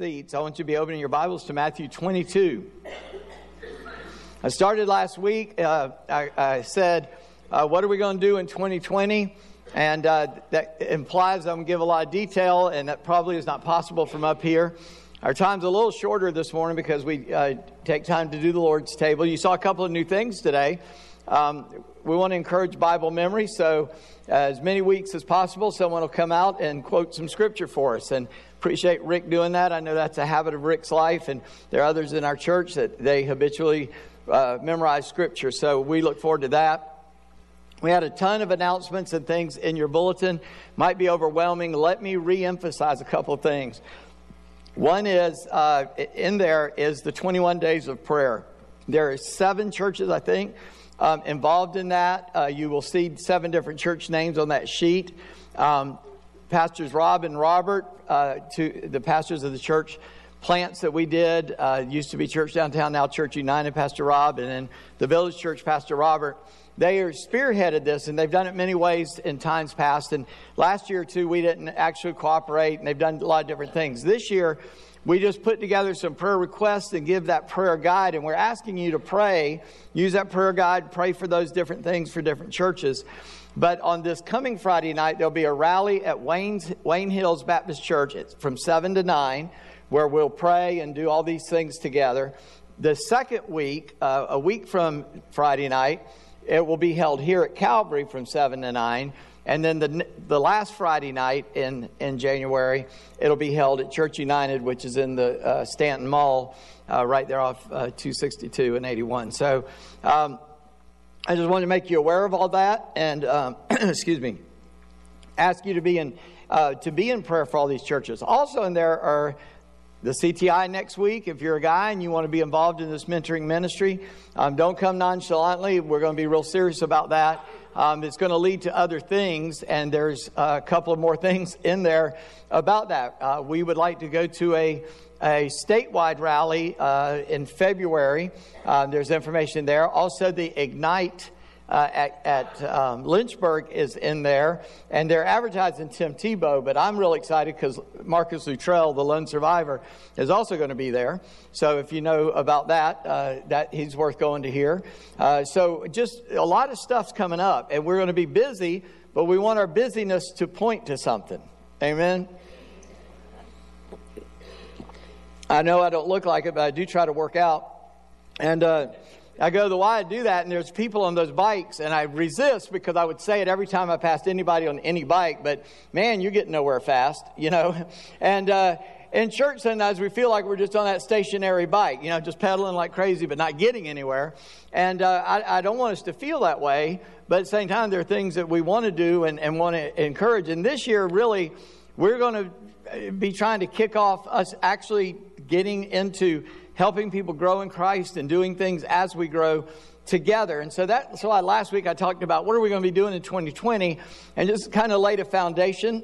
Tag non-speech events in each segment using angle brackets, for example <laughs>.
seats, I want you to be opening your Bibles to Matthew 22. I started last week. Uh, I, I, said, uh, What are we going to do in 2020? And uh, that implies I'm going to give a lot of detail, and that probably is not possible from up here. Our time's a little shorter this morning because we uh, take time to do the Lord's table. You saw a couple of new things today. Um, we want to encourage Bible memory, so uh, as many weeks as possible, someone will come out and quote some scripture for us. And appreciate Rick doing that. I know that's a habit of Rick's life, and there are others in our church that they habitually uh, memorize scripture. So we look forward to that. We had a ton of announcements and things in your bulletin. Might be overwhelming. Let me re-emphasize a couple of things. One is uh, in there is the 21 days of prayer. There are seven churches, I think, um, involved in that. Uh, you will see seven different church names on that sheet. Um, pastors Rob and Robert, uh, to the pastors of the church plants that we did, uh, used to be Church Downtown, now Church United, Pastor Rob, and then the Village Church, Pastor Robert. They are spearheaded this, and they've done it many ways in times past. And last year, too, we didn't actually cooperate, and they've done a lot of different things. This year, we just put together some prayer requests and give that prayer guide, and we're asking you to pray, use that prayer guide, pray for those different things for different churches. But on this coming Friday night, there'll be a rally at Wayne's, Wayne Hills Baptist Church it's from 7 to 9, where we'll pray and do all these things together. The second week, uh, a week from Friday night, it will be held here at Calvary from 7 to 9. And then the, the last Friday night in, in January, it'll be held at Church United, which is in the uh, Staunton Mall, uh, right there off uh, 262 and 81. So um, I just wanted to make you aware of all that and, um, <clears throat> excuse me, ask you to be, in, uh, to be in prayer for all these churches. Also, in there are the CTI next week. If you're a guy and you want to be involved in this mentoring ministry, um, don't come nonchalantly. We're going to be real serious about that. Um, it's going to lead to other things, and there's a couple of more <laughs> things in there about that. Uh, we would like to go to a a statewide rally uh, in February. Uh, there's information there. Also, the Ignite uh, at, at um, Lynchburg is in there, and they're advertising Tim Tebow. But I'm really excited because Marcus Luttrell, the lone survivor, is also going to be there. So if you know about that, uh, that he's worth going to hear. Uh, so just a lot of stuff's coming up, and we're going to be busy, but we want our busyness to point to something. Amen. I know I don't look like it, but I do try to work out. And uh, I go, the Y I do that, and there's people on those bikes, and I resist because I would say it every time I passed anybody on any bike, but man, you're getting nowhere fast, <laughs> you know? And uh, in church, sometimes we feel like we're just on that stationary bike, you know, just pedaling like crazy, but not getting anywhere. And uh, I, I, don't want us to feel that way, but at the same time, there are things that we want to do and, and want to encourage. And this year, really, we're going to be trying to kick off us actually getting into helping people grow in Christ and doing things as we grow together. And so that's why last week I talked about what are we going to be doing in 2020 and just kind of laid a foundation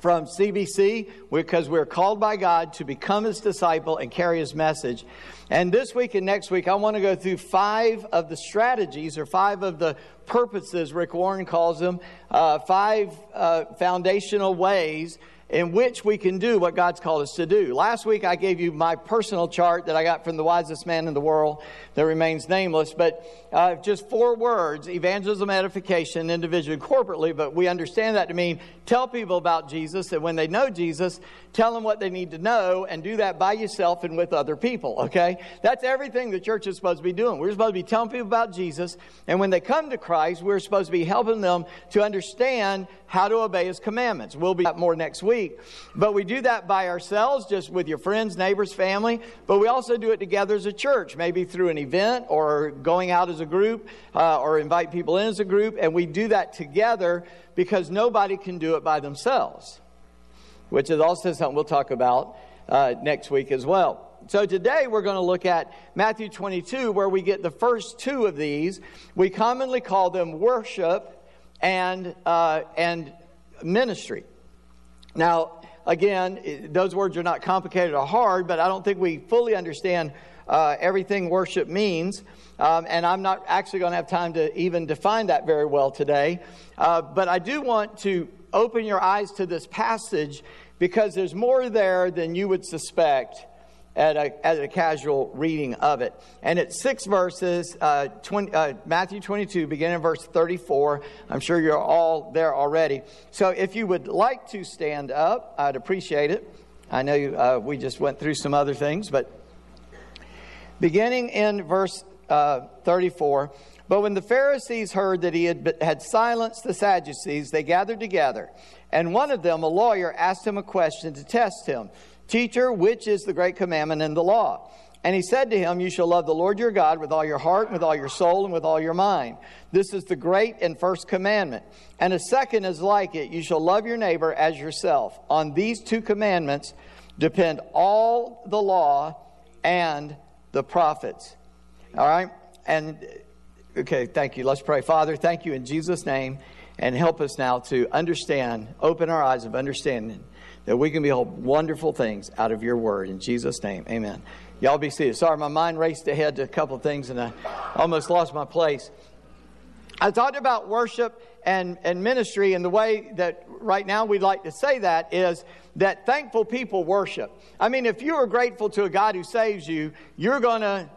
from CBC because we're called by God to become his disciple and carry his message. And this week and next week, I want to go through five of the strategies or five of the purposes, Rick Warren calls them, uh, five uh, foundational ways in which we can do what God's called us to do. Last week I gave you my personal chart that I got from the wisest man in the world that remains nameless, but uh, just four words evangelism, edification, individually, corporately. But we understand that to mean tell people about Jesus, and when they know Jesus, tell them what they need to know, and do that by yourself and with other people, okay? That's everything the church is supposed to be doing. We're supposed to be telling people about Jesus, and when they come to Christ, we're supposed to be helping them to understand how to obey his commandments. We'll be more next week. But we do that by ourselves, just with your friends, neighbors, family. But we also do it together as a church, maybe through an event or going out as a group uh, or invite people in as a group. And we do that together because nobody can do it by themselves, which is also something we'll talk about uh, next week as well. So today we're going to look at Matthew 22, where we get the first two of these. We commonly call them worship and, uh, and ministry. Now, again, those words are not complicated or hard, but I don't think we fully understand uh, everything worship means. Um, and I'm not actually going to have time to even define that very well today. Uh, but I do want to open your eyes to this passage because there's more there than you would suspect at a, at a casual reading of it. And it's six verses, uh, 20, uh, Matthew 22, beginning in verse 34. I'm sure you're all there already. So if you would like to stand up, I'd appreciate it. I know you, uh, we just went through some other things, but beginning in verse uh, 34. But when the Pharisees heard that he had, had silenced the Sadducees, they gathered together. And one of them, a lawyer, asked him a question to test him Teacher, which is the great commandment in the law? And he said to him, You shall love the Lord your God with all your heart, with all your soul, and with all your mind. This is the great and first commandment. And a second is like it you shall love your neighbor as yourself. On these two commandments depend all the law and the prophets. All right? And, okay, thank you. Let's pray. Father, thank you in Jesus' name, and help us now to understand, open our eyes of understanding that we can behold wonderful things out of your word. In Jesus' name, amen. Y'all be seated. Sorry, my mind raced ahead to a couple of things and I almost lost my place. I talked about worship and, and ministry, and the way that right now we'd like to say that is that thankful people worship. I mean, if you are grateful to a God who saves you, you're going to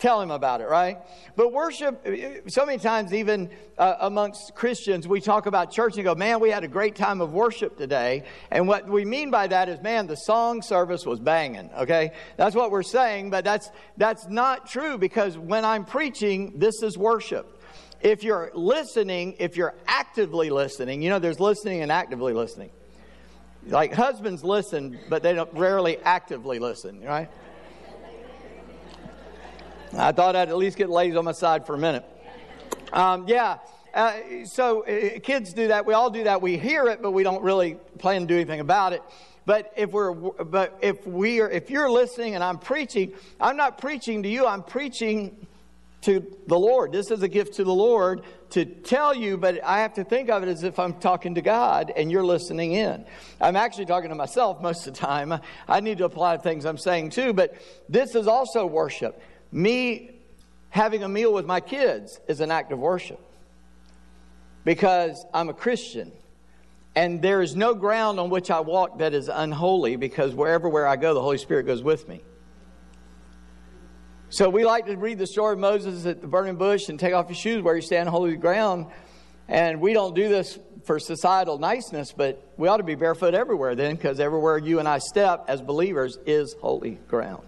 tell him about it, right? But worship, so many times, even uh, amongst Christians, we talk about church and go, man, we had a great time of worship today. And what we mean by that is, man, the song service was banging, okay? That's what we're saying, but that's, that's not true because when I'm preaching, this is worship. If you're listening, if you're actively listening, you know, there's listening and actively listening. Like husbands listen, but they don't rarely actively listen, right? I thought I'd at least get ladies on my side for a minute. Um, yeah. Uh, so uh, kids do that. We all do that. We hear it, but we don't really plan to do anything about it. But if we're, but if we are, if you're listening and I'm preaching, I'm not preaching to you. I'm preaching to the Lord. This is a gift to the Lord to tell you, but I have to think of it as if I'm talking to God and you're listening in. I'm actually talking to myself most of the time. I need to apply things I'm saying too, but this is also worship. Me having a meal with my kids is an act of worship because I'm a Christian. And there is no ground on which I walk that is unholy because wherever where I go, the Holy Spirit goes with me. So we like to read the story of Moses at the burning bush and take off your shoes where you stand holy ground. And we don't do this for societal niceness, but we ought to be barefoot everywhere then because everywhere you and I step as believers is holy ground.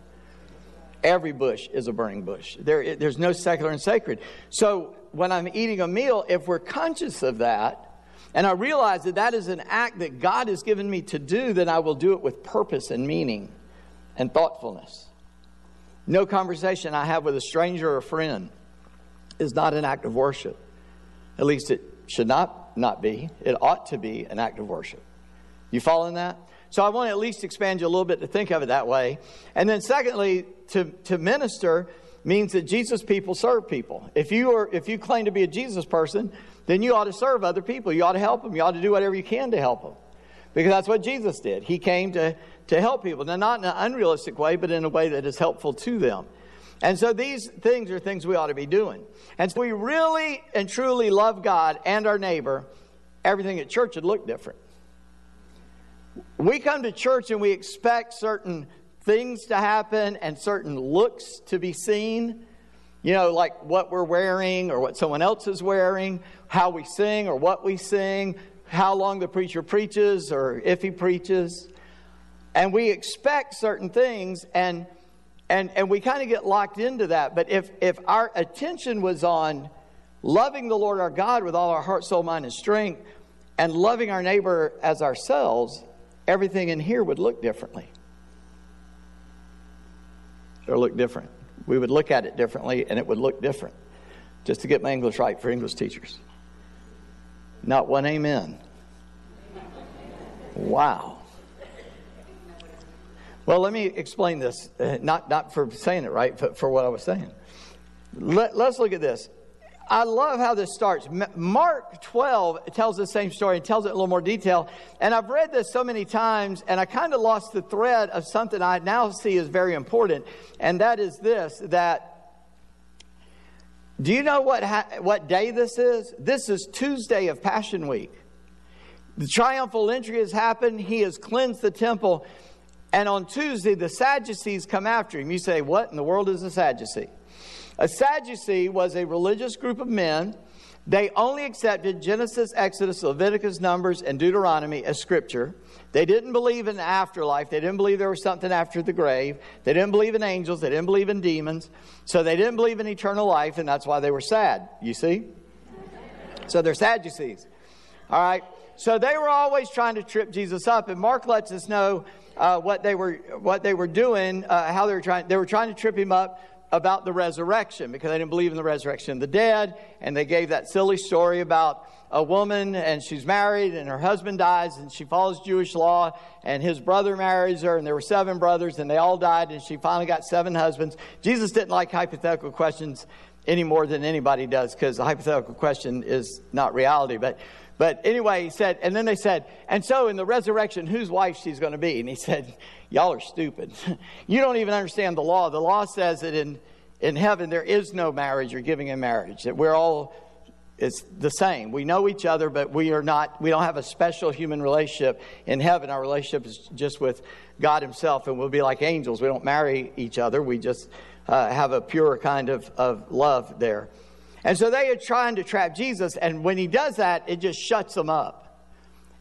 Every bush is a burning bush. There, there's no secular and sacred. So when I'm eating a meal, if we're conscious of that, and I realize that that is an act that God has given me to do, then I will do it with purpose and meaning and thoughtfulness. No conversation I have with a stranger or a friend is not an act of worship. At least it should not not be. It ought to be an act of worship. You following that? So I want to at least expand you a little bit to think of it that way. And then secondly, to, to minister means that Jesus people serve people. If you are if you claim to be a Jesus person, then you ought to serve other people. You ought to help them. You ought to do whatever you can to help them. Because that's what Jesus did. He came to, to help people. Now, not in an unrealistic way, but in a way that is helpful to them. And so these things are things we ought to be doing. And so we really and truly love God and our neighbor, everything at church would look different. We come to church and we expect certain things to happen and certain looks to be seen. You know, like what we're wearing or what someone else is wearing, how we sing or what we sing, how long the preacher preaches or if he preaches. And we expect certain things and and, and we kind of get locked into that. But if, if our attention was on loving the Lord our God with all our heart, soul, mind, and strength, and loving our neighbor as ourselves, everything in here would look differently. Would look different. We would look at it differently, and it would look different. Just to get my English right for English teachers. Not one amen. Wow. Well, let me explain this, uh, not, not for saying it right, but for what I was saying. Let, let's look at this. I love how this starts. Mark 12 tells the same story and tells it in a little more detail. And I've read this so many times, and I kind of lost the thread of something I now see as very important. And that is this that do you know what, ha- what day this is? This is Tuesday of Passion Week. The triumphal entry has happened. He has cleansed the temple. And on Tuesday, the Sadducees come after him. You say, What in the world is a Sadducee? A Sadducee was a religious group of men. They only accepted Genesis, Exodus, Leviticus, Numbers, and Deuteronomy as scripture. They didn't believe in afterlife. They didn't believe there was something after the grave. They didn't believe in angels. They didn't believe in demons. So they didn't believe in eternal life, and that's why they were sad. You see? So they're Sadducees. All right. So they were always trying to trip Jesus up, and Mark lets us know uh, what they were what they were doing, uh, how they were trying. They were trying to trip him up about the resurrection because they didn't believe in the resurrection of the dead, and they gave that silly story about a woman and she's married and her husband dies and she follows Jewish law and his brother marries her and there were seven brothers and they all died and she finally got seven husbands. Jesus didn't like hypothetical questions any more than anybody does because a hypothetical question is not reality. But but anyway, he said, and then they said, and so in the resurrection, whose wife she's going to be? And he said, Y'all are stupid. <laughs> you don't even understand the law. The law says that in, in heaven there is no marriage or giving in marriage, that we're all it's the same. We know each other, but we are not, we don't have a special human relationship in heaven. Our relationship is just with God Himself, and we'll be like angels. We don't marry each other, we just uh, have a pure kind of, of love there. And so they are trying to trap Jesus, and when he does that, it just shuts them up.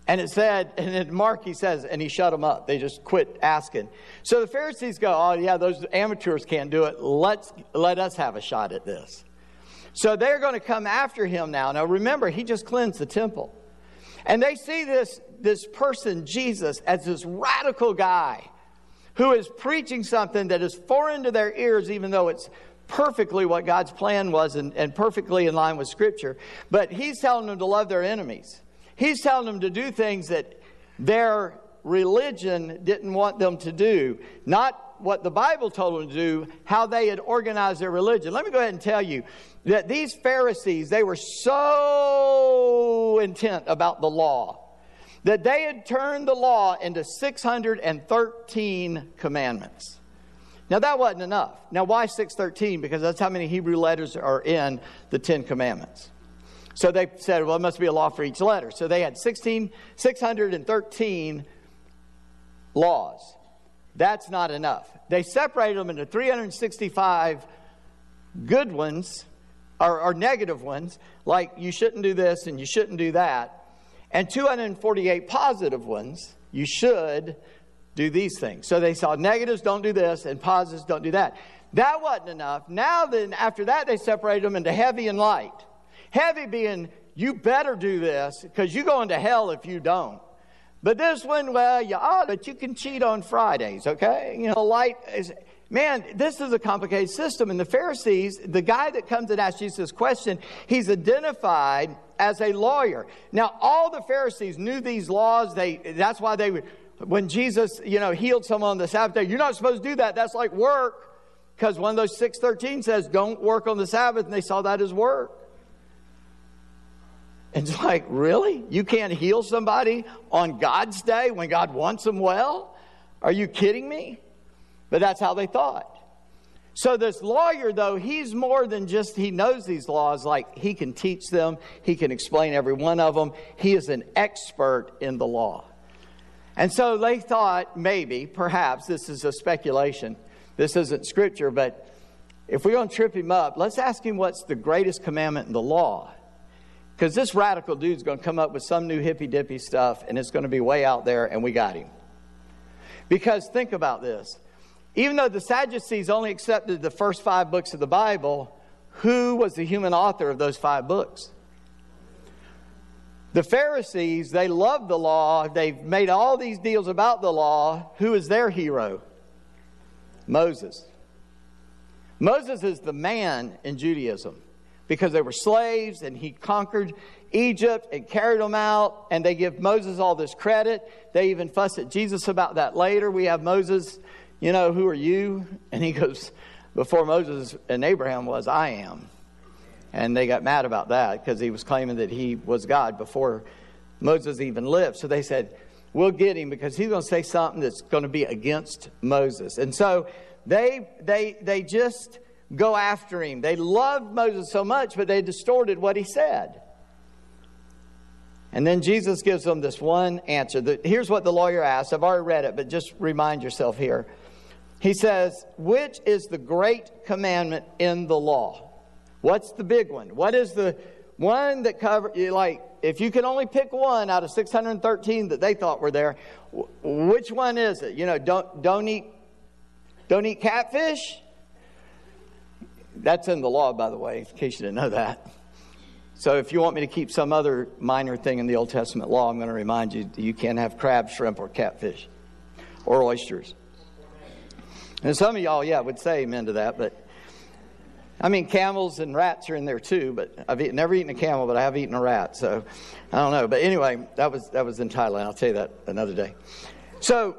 And it said, and in Mark he says, and he shut them up. They just quit asking. So the Pharisees go, oh yeah, those amateurs can't do it. Let's let us have a shot at this. So they're going to come after him now. Now remember, he just cleansed the temple. And they see this, this person, Jesus, as this radical guy who is preaching something that is foreign to their ears, even though it's perfectly what God's plan was and, and perfectly in line with Scripture. But he's telling them to love their enemies. He's telling them to do things that their religion didn't want them to do. Not what the Bible told them to do, how they had organized their religion. Let me go ahead and tell you that these Pharisees, they were so intent about the law that they had turned the law into 613 commandments. Now, that wasn't enough. Now, why 613? Because that's how many Hebrew letters are in the Ten Commandments. So they said, well, it must be a law for each letter. So they had 16, 613 laws. That's not enough. They separated them into 365 good ones or, or negative ones, like you shouldn't do this and you shouldn't do that, and 248 positive ones, you should do these things. So they saw negatives, don't do this, and positives, don't do that. That wasn't enough. Now, then, after that, they separated them into heavy and light. Heavy being, you better do this because you go into hell if you don't. But this one, well, you ought, but you can cheat on Fridays, okay? You know, light is, man, this is a complicated system. And the Pharisees, the guy that comes and asks Jesus this question, he's identified as a lawyer. Now, all the Pharisees knew these laws. They, that's why they would, when Jesus, you know, healed someone on the Sabbath day, you're not supposed to do that. That's like work. Because one of those 613 says, don't work on the Sabbath, and they saw that as work. And it's like, really? You can't heal somebody on God's day when God wants them well? Are you kidding me? But that's how they thought. So, this lawyer, though, he's more than just he knows these laws, like he can teach them, he can explain every one of them. He is an expert in the law. And so they thought maybe, perhaps, this is a speculation. This isn't scripture, but if we're going to trip him up, let's ask him what's the greatest commandment in the law. Because this radical dude's going to come up with some new hippy dippy stuff and it's going to be way out there, and we got him. Because think about this. Even though the Sadducees only accepted the first five books of the Bible, who was the human author of those five books? The Pharisees, they love the law. They've made all these deals about the law. Who is their hero? Moses. Moses is the man in Judaism because they were slaves and he conquered Egypt and carried them out, and they give Moses all this credit. They even fuss at Jesus about that later. We have Moses, you know, who are you? And he goes, Before Moses and Abraham was, I am. And they got mad about that because he was claiming that he was God before Moses even lived. So they said, We'll get him because he's going to say something that's going to be against Moses. And so they, they, they just go after him. They loved Moses so much, but they distorted what he said. And then Jesus gives them this one answer. Here's what the lawyer asked. I've already read it, but just remind yourself here. He says, Which is the great commandment in the law? What's the big one? What is the one that cover like, if you could only pick one out of 613 that they thought were there, which one is it? You know, don't, don't eat, don't eat catfish. That's in the law, by the way, in case you didn't know that. So if you want me to keep some other minor thing in the Old Testament law, I'm going to remind you you can't have crab, shrimp, or catfish or oysters. And some of y'all, yeah, would say amen to that, but I mean, camels and rats are in there too, but I've eaten, never eaten a camel, but I have eaten a rat. So I don't know. But anyway, that was, that was in Thailand. I'll tell you that another day. So,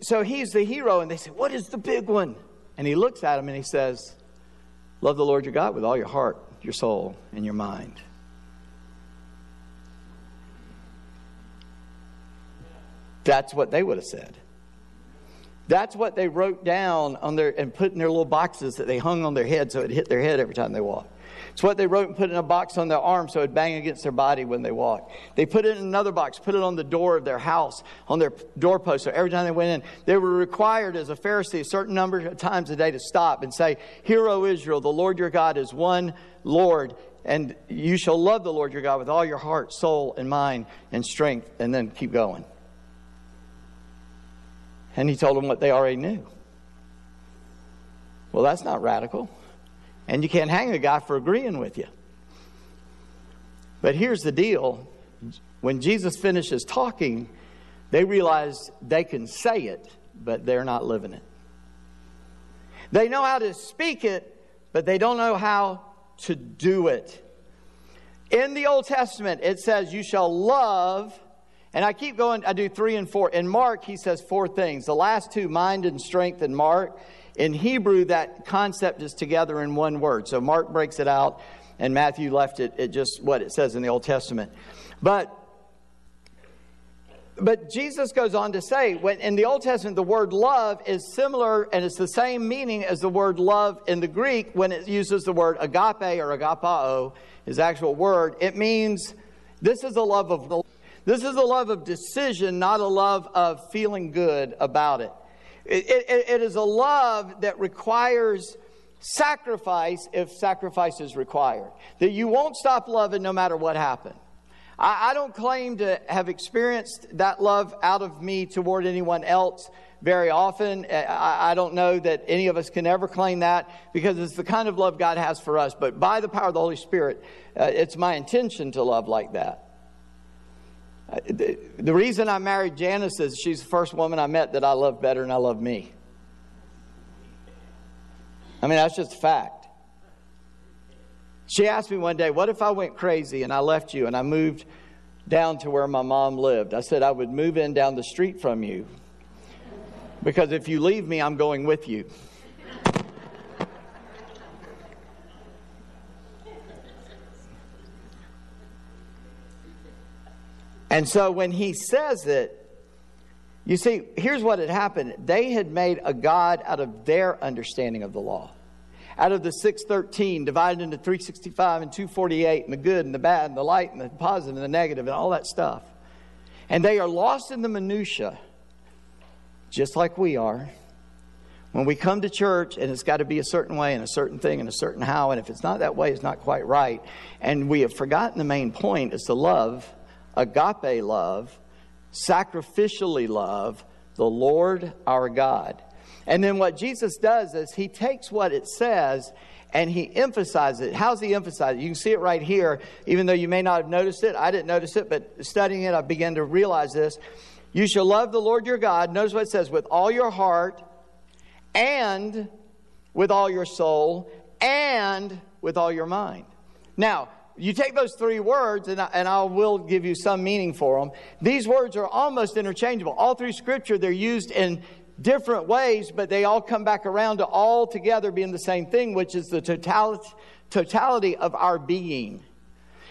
so he's the hero, and they say, What is the big one? And he looks at him and he says, Love the Lord your God with all your heart, your soul, and your mind. That's what they would have said. That's what they wrote down on their and put in their little boxes that they hung on their head so it hit their head every time they walked. It's what they wrote and put in a box on their arm so it'd bang against their body when they walked. They put it in another box, put it on the door of their house, on their doorpost. So every time they went in, they were required as a Pharisee a certain number of times a day to stop and say, Hear, O Israel, the Lord your God is one Lord, and you shall love the Lord your God with all your heart, soul, and mind and strength, and then keep going. And he told them what they already knew. Well, that's not radical. And you can't hang a guy for agreeing with you. But here's the deal when Jesus finishes talking, they realize they can say it, but they're not living it. They know how to speak it, but they don't know how to do it. In the Old Testament, it says, You shall love and I keep going, I do three and four. In Mark, he says four things. The last two, mind and strength, in Mark. In Hebrew, that concept is together in one word. So Mark breaks it out, and Matthew left it at just what it says in the Old Testament. But but Jesus goes on to say, when in the Old Testament, the word love is similar and it's the same meaning as the word love in the Greek when it uses the word agape or agapao, his actual word. It means this is a love of the this is a love of decision, not a love of feeling good about it. It, it, it is a love that requires sacrifice if sacrifice is required. That you won't stop loving no matter what happens. I, I don't claim to have experienced that love out of me toward anyone else very often. I, I, don't know that any of us can ever claim that because it's the kind of love God has for us. But by the power of the Holy Spirit, uh, it's my intention to love like that. The reason I married Janice is she's the first woman I met that I love better than I love me. I mean, that's just a fact. She asked me one day, What if I went crazy and I left you and I moved down to where my mom lived? I said, I would move in down the street from you. Because if you leave me, I'm going with you. And so when he says it, you see, here's what had happened. They had made a God out of their understanding of the law. Out of the 613, divided into 365 and 248, and the good and the bad, and the light and the positive and the negative, and all that stuff. And they are lost in the minutiae, just like we are. When we come to church and it's got to be a certain way and a certain thing and a certain how, and if it's not that way, it's not quite right. And we have forgotten the main point is to love agape love, sacrificially love the Lord our God. And then what Jesus does is he takes what it says and he emphasizes it. How's he emphasize it? You can see it right here, even though you may not have noticed it. I didn't notice it, but studying it, I began to realize this. You shall love the Lord your God. Notice what it says with all your heart and with all your soul and with all your mind. Now, you take those three words, and I, and I will give you some meaning for them. These words are almost interchangeable. All through Scripture, they're used in different ways, but they all come back around to all together being the same thing, which is the totality, totality of our being.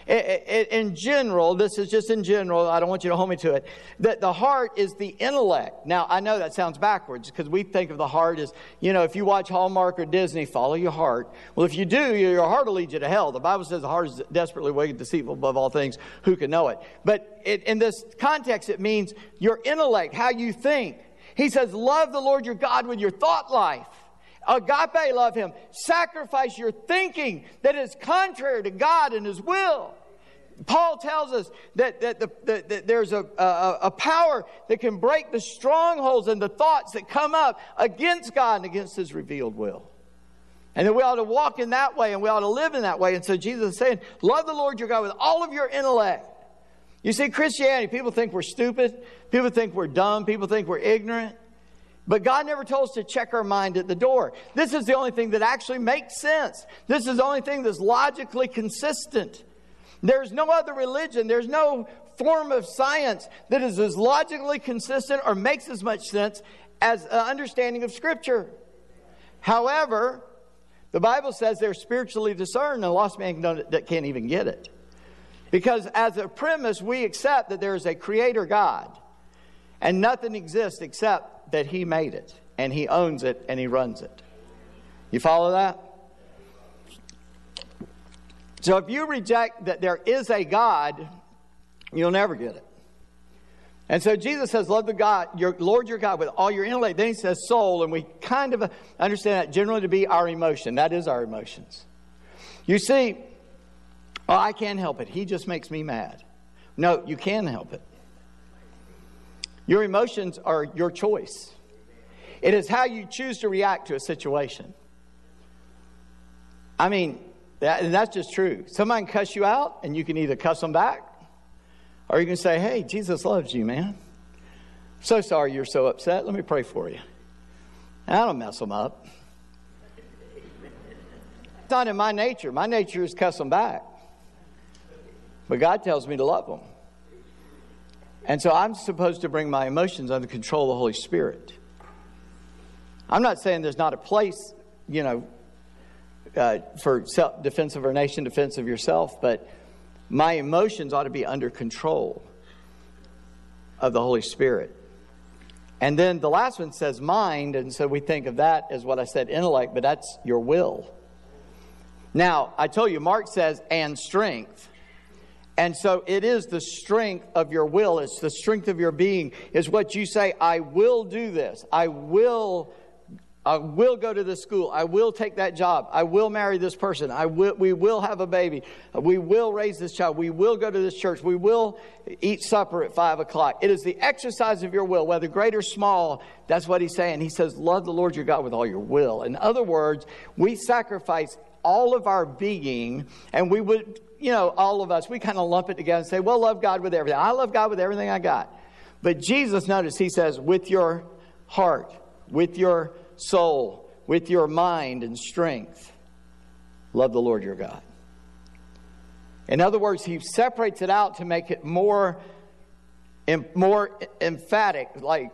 In general, this is just in general, I don't want you to hold me to it, that the heart is the intellect. Now, I know that sounds backwards because we think of the heart as, you know, if you watch Hallmark or Disney, follow your heart. Well, if you do, your heart will lead you to hell. The Bible says the heart is desperately wicked, deceitful above all things. Who can know it? But it, in this context, it means your intellect, how you think. He says, love the Lord your God with your thought life. Agape, love him. Sacrifice your thinking that is contrary to God and his will. Paul tells us that, that, the, that, that there's a, a, a, power that can break the strongholds and the thoughts that come up against God and against His revealed will. And that we ought to walk in that way and we ought to live in that way. And so Jesus is saying, Love the Lord your God with all of your intellect. You see, Christianity, people think we're stupid, people think we're dumb, people think we're ignorant. But God never told us to check our mind at the door. This is the only thing that actually makes sense. This is the only thing that's logically consistent. There's no other religion, there's no form of science that is as logically consistent or makes as much sense as an understanding of Scripture. However, the Bible says they're spiritually discerned, and a lost man can't even get it. Because as a premise, we accept that there is a creator God, and nothing exists except that He made it, and He owns it, and He runs it. You follow that? So if you reject that there is a God, you'll never get it. And so Jesus says, Love the God, your Lord your God with all your intellect. Then he says soul, and we kind of understand that generally to be our emotion. That is our emotions. You see, oh, I can't help it. He just makes me mad. No, you can help it. Your emotions are your choice. It is how you choose to react to a situation. I mean, that, and that's just true. Somebody can cuss you out, and you can either cuss them back, or you can say, Hey, Jesus loves you, man. So sorry you're so upset. Let me pray for you. I don't mess them up. It's not in my nature. My nature is cuss them back. But God tells me to love them. And so I'm supposed to bring my emotions under control of the Holy Spirit. I'm not saying there's not a place, you know, uh, for self, defense of our nation, defense of yourself, but my emotions ought to be under control of the Holy Spirit. And then the last one says mind, and so we think of that as what I said, intellect, but that's your will. Now, I told you, Mark says, and strength. And so it is the strength of your will, it's the strength of your being, is what you say, I will do this. I will. I will go to this school. I will take that job. I will marry this person. I will, we will have a baby. We will raise this child. We will go to this church. We will eat supper at five o'clock. It is the exercise of your will, whether great or small. That's what he's saying. He says, Love the Lord your God with all your will. In other words, we sacrifice all of our being, and we would you know, all of us, we kind of lump it together and say, well, love God with everything. I love God with everything I got. But Jesus, notice, he says, with your heart, with your soul, with your mind and strength, love the Lord your God. In other words, he separates it out to make it more, more emphatic. Like,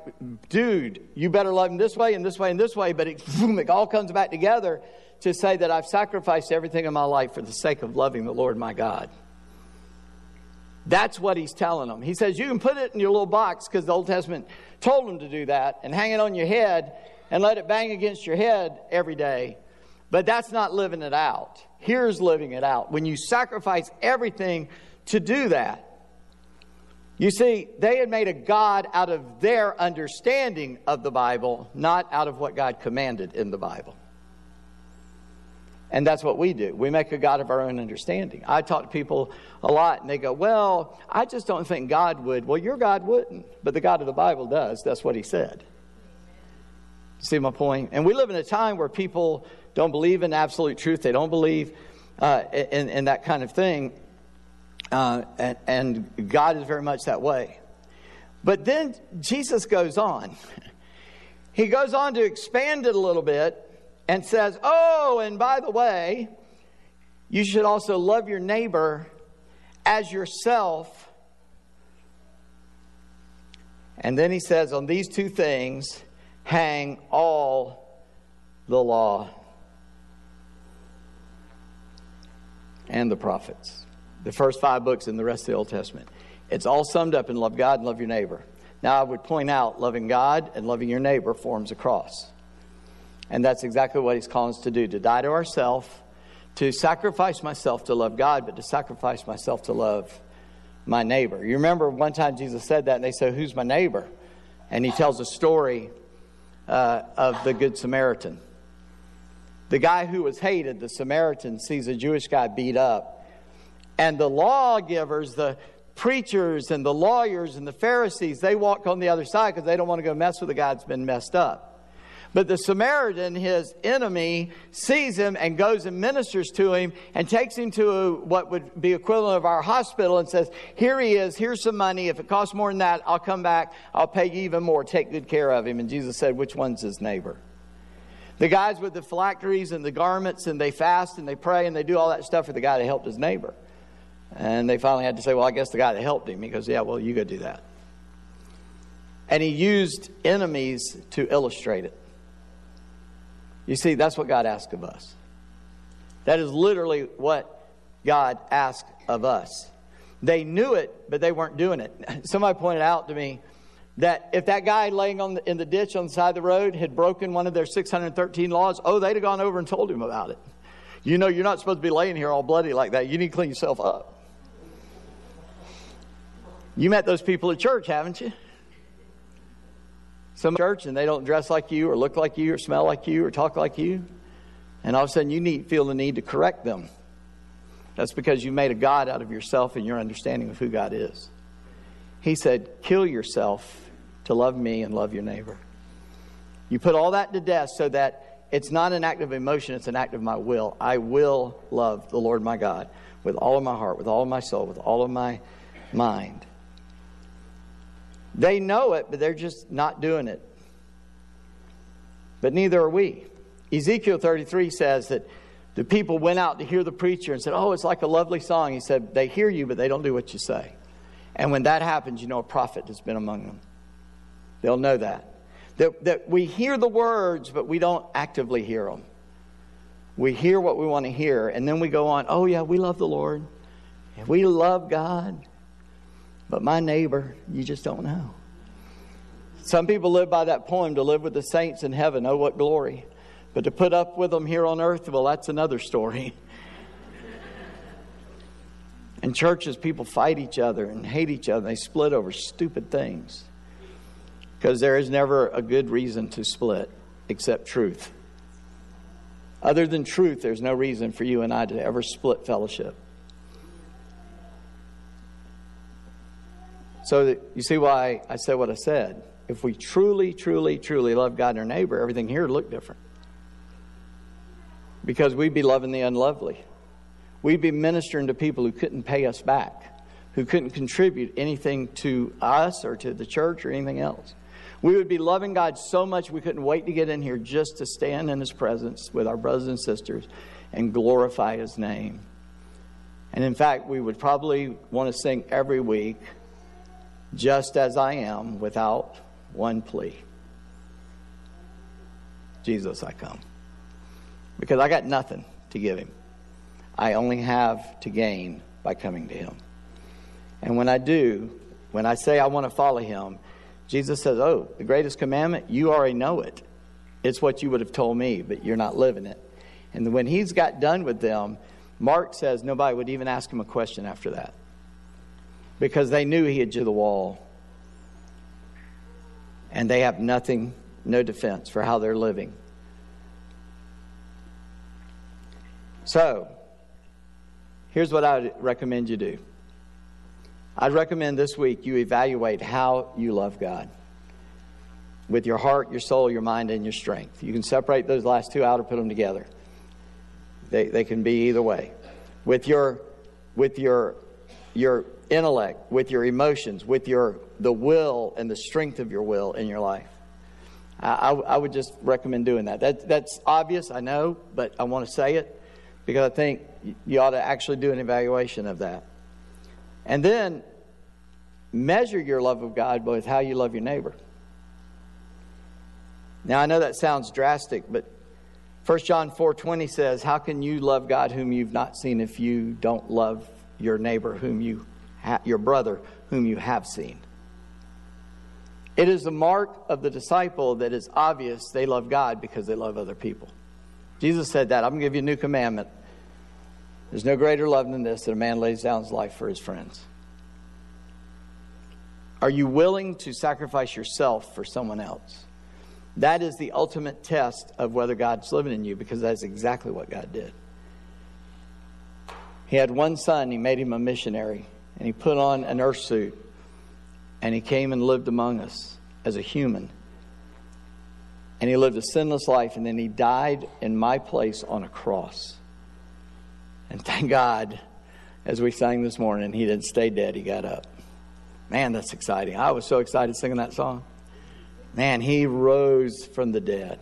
dude, you better love him this way and this way and this way, but it, it all comes back together to say that I've sacrificed everything in my life for the sake of loving the Lord my God. That's what he's telling them. He says, You can put it in your little box because the Old Testament told them to do that and hang it on your head and let it bang against your head every day. But that's not living it out. Here's living it out. When you sacrifice everything to do that. You see, they had made a God out of their understanding of the Bible, not out of what God commanded in the Bible. And that's what we do. We make a God of our own understanding. I talk to people a lot, and they go, Well, I just don't think God would. Well, your God wouldn't, but the God of the Bible does. That's what he said. See my point? And we live in a time where people don't believe in absolute truth, they don't believe uh, in, in, that kind of thing. Uh, and, and God is very much that way. But then Jesus goes on. <laughs> He goes on to expand it a little bit and says, Oh, and by the way, you should also love your neighbor as yourself. And then he says, On these two things hang all the law and the prophets. the first five books in the rest of the Old Testament. It's all summed up in love God and love your neighbor. Now, I would point out loving God and loving your neighbor forms a cross. And that's exactly what he's calling us to do to die to ourselves, to sacrifice myself to love God, but to sacrifice myself to love my neighbor. You remember one time Jesus said that, and they said, Who's my neighbor? And he tells a story uh, of the Good Samaritan. The guy who was hated, the Samaritan, sees a Jewish guy beat up. And the lawgivers, the preachers and the lawyers and the Pharisees, they walk on the other side because they don't want to go mess with the guy that's been messed up. But the Samaritan, his enemy, sees him and goes and ministers to him and takes him to what would be equivalent of our hospital and says, Here he is, here's some money. If it costs more than that, I'll come back, I'll pay you even more. Take good care of him. And Jesus said, Which one's his neighbor? The guys with the phylacteries and the garments and they fast and they pray and they do all that stuff for the guy that helped his neighbor. And they finally had to say, Well, I guess the guy that helped him. He goes, Yeah, well, you go do that. And he used enemies to illustrate it. You see, that's what God asked of us. That is literally what God asked of us. They knew it, but they weren't doing it. <laughs> Somebody pointed out to me that if that guy laying on the, in the ditch on the side of the road had broken one of their 613 laws, oh, they'd have gone over and told him about it. You know, you're not supposed to be laying here all bloody like that. You need to clean yourself up. You met those people at church, haven't you? Some church and they don't dress like you or look like you or smell like you or talk like you. And all of a sudden you need, feel the need to correct them. That's because you made a God out of yourself and your understanding of who God is. He said, Kill yourself to love me and love your neighbor. You put all that to death so that it's not an act of emotion, it's an act of my will. I will love the Lord my God with all of my heart, with all of my soul, with all of my mind. They know it, but they're just not doing it. But neither are we. Ezekiel 33 says that the people went out to hear the preacher and said, Oh, it's like a lovely song. He said, They hear you, but they don't do what you say. And when that happens, you know a prophet has been among them. They'll know that. That, that we hear the words, but we don't actively hear them. We hear what we want to hear, and then we go on, Oh, yeah, we love the Lord. We love God. But my neighbor, you just don't know. Some people live by that poem to live with the saints in heaven. Oh, what glory. But to put up with them here on earth, well, that's another story. <laughs> In churches, people fight each other and hate each other. They split over stupid things. Because there is never a good reason to split except truth. Other than truth, there's no reason for you and I to ever split fellowship. So you see why I said what I said. If we truly, truly, truly love God and our neighbor, everything here would look different. Because we'd be loving the unlovely. We'd be ministering to people who couldn't pay us back, who couldn't contribute anything to us or to the church or anything else. We would be loving God so much we couldn't wait to get in here just to stand in His presence with our brothers and sisters and glorify His name. And in fact, we would probably want to sing every week just as I am, without one plea. Jesus, I come. Because I got nothing to give him. I only have to gain by coming to him. And when I do, when I say I want to follow him, Jesus says, Oh, the greatest commandment, you already know it. It's what you would have told me, but you're not living it. And when he's got done with them, Mark says nobody would even ask him a question after that because they knew he had to the wall. And they have nothing, no defense for how they're living. So, here's what I would recommend you do. I'd recommend this week you evaluate how you love God with your heart, your soul, your mind, and your strength. You can separate those last two out or put them together. They, they can be either way. With your, with your, your intellect, with your emotions, with your the will and the strength of your will in your life. I, I would just recommend doing that. that. That's obvious, I know, but I want to say it because I think you ought to actually do an evaluation of that. And then measure your love of God with how you love your neighbor. Now I know that sounds drastic, but 1 John 4:20 says, "How can you love God whom you've not seen if you don't love your neighbor whom you your brother whom you have seen. It is the mark of the disciple that is obvious they love God because they love other people. Jesus said that. I'm going to give you a new commandment. There's no greater love than this that a man lays down his life for his friends. Are you willing to sacrifice yourself for someone else? That is the ultimate test of whether God's living in you because that's exactly what God did. He had one son, he made him a missionary, and he put on an earth suit and he came and lived among us as a human. And he lived a sinless life, and then he died in my place on a cross. And thank God, as we sang this morning, he didn't stay dead, he got up. Man, that's exciting. I was so excited singing that song. Man, he rose from the dead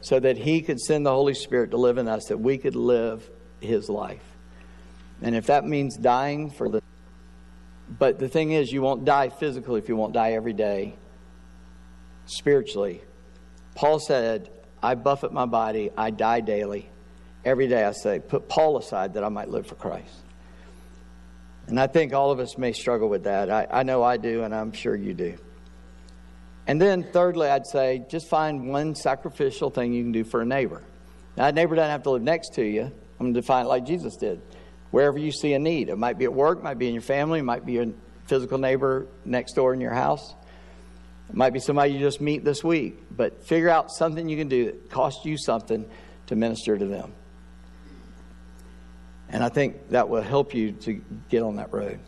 so that he could send the Holy Spirit to live in us, that we could live his life. And if that means dying for the but the thing is, you won't die physically if you won't die every day spiritually. Paul said, I buffet my body, I die daily. Every day I say, put Paul aside that I might live for Christ. And I think all of us may struggle with that. I, I know I do, and I'm sure you do. And then, thirdly, I'd say just find one sacrificial thing you can do for a neighbor. Now, that neighbor doesn't have to live next to you. I'm going to define it like Jesus did wherever you see a need. It might be at work, might be in your family, might be a physical neighbor next door in your house. It might be somebody you just meet this week, but figure out something you can do that costs you something to minister to them. And I think that will help you to get on that road.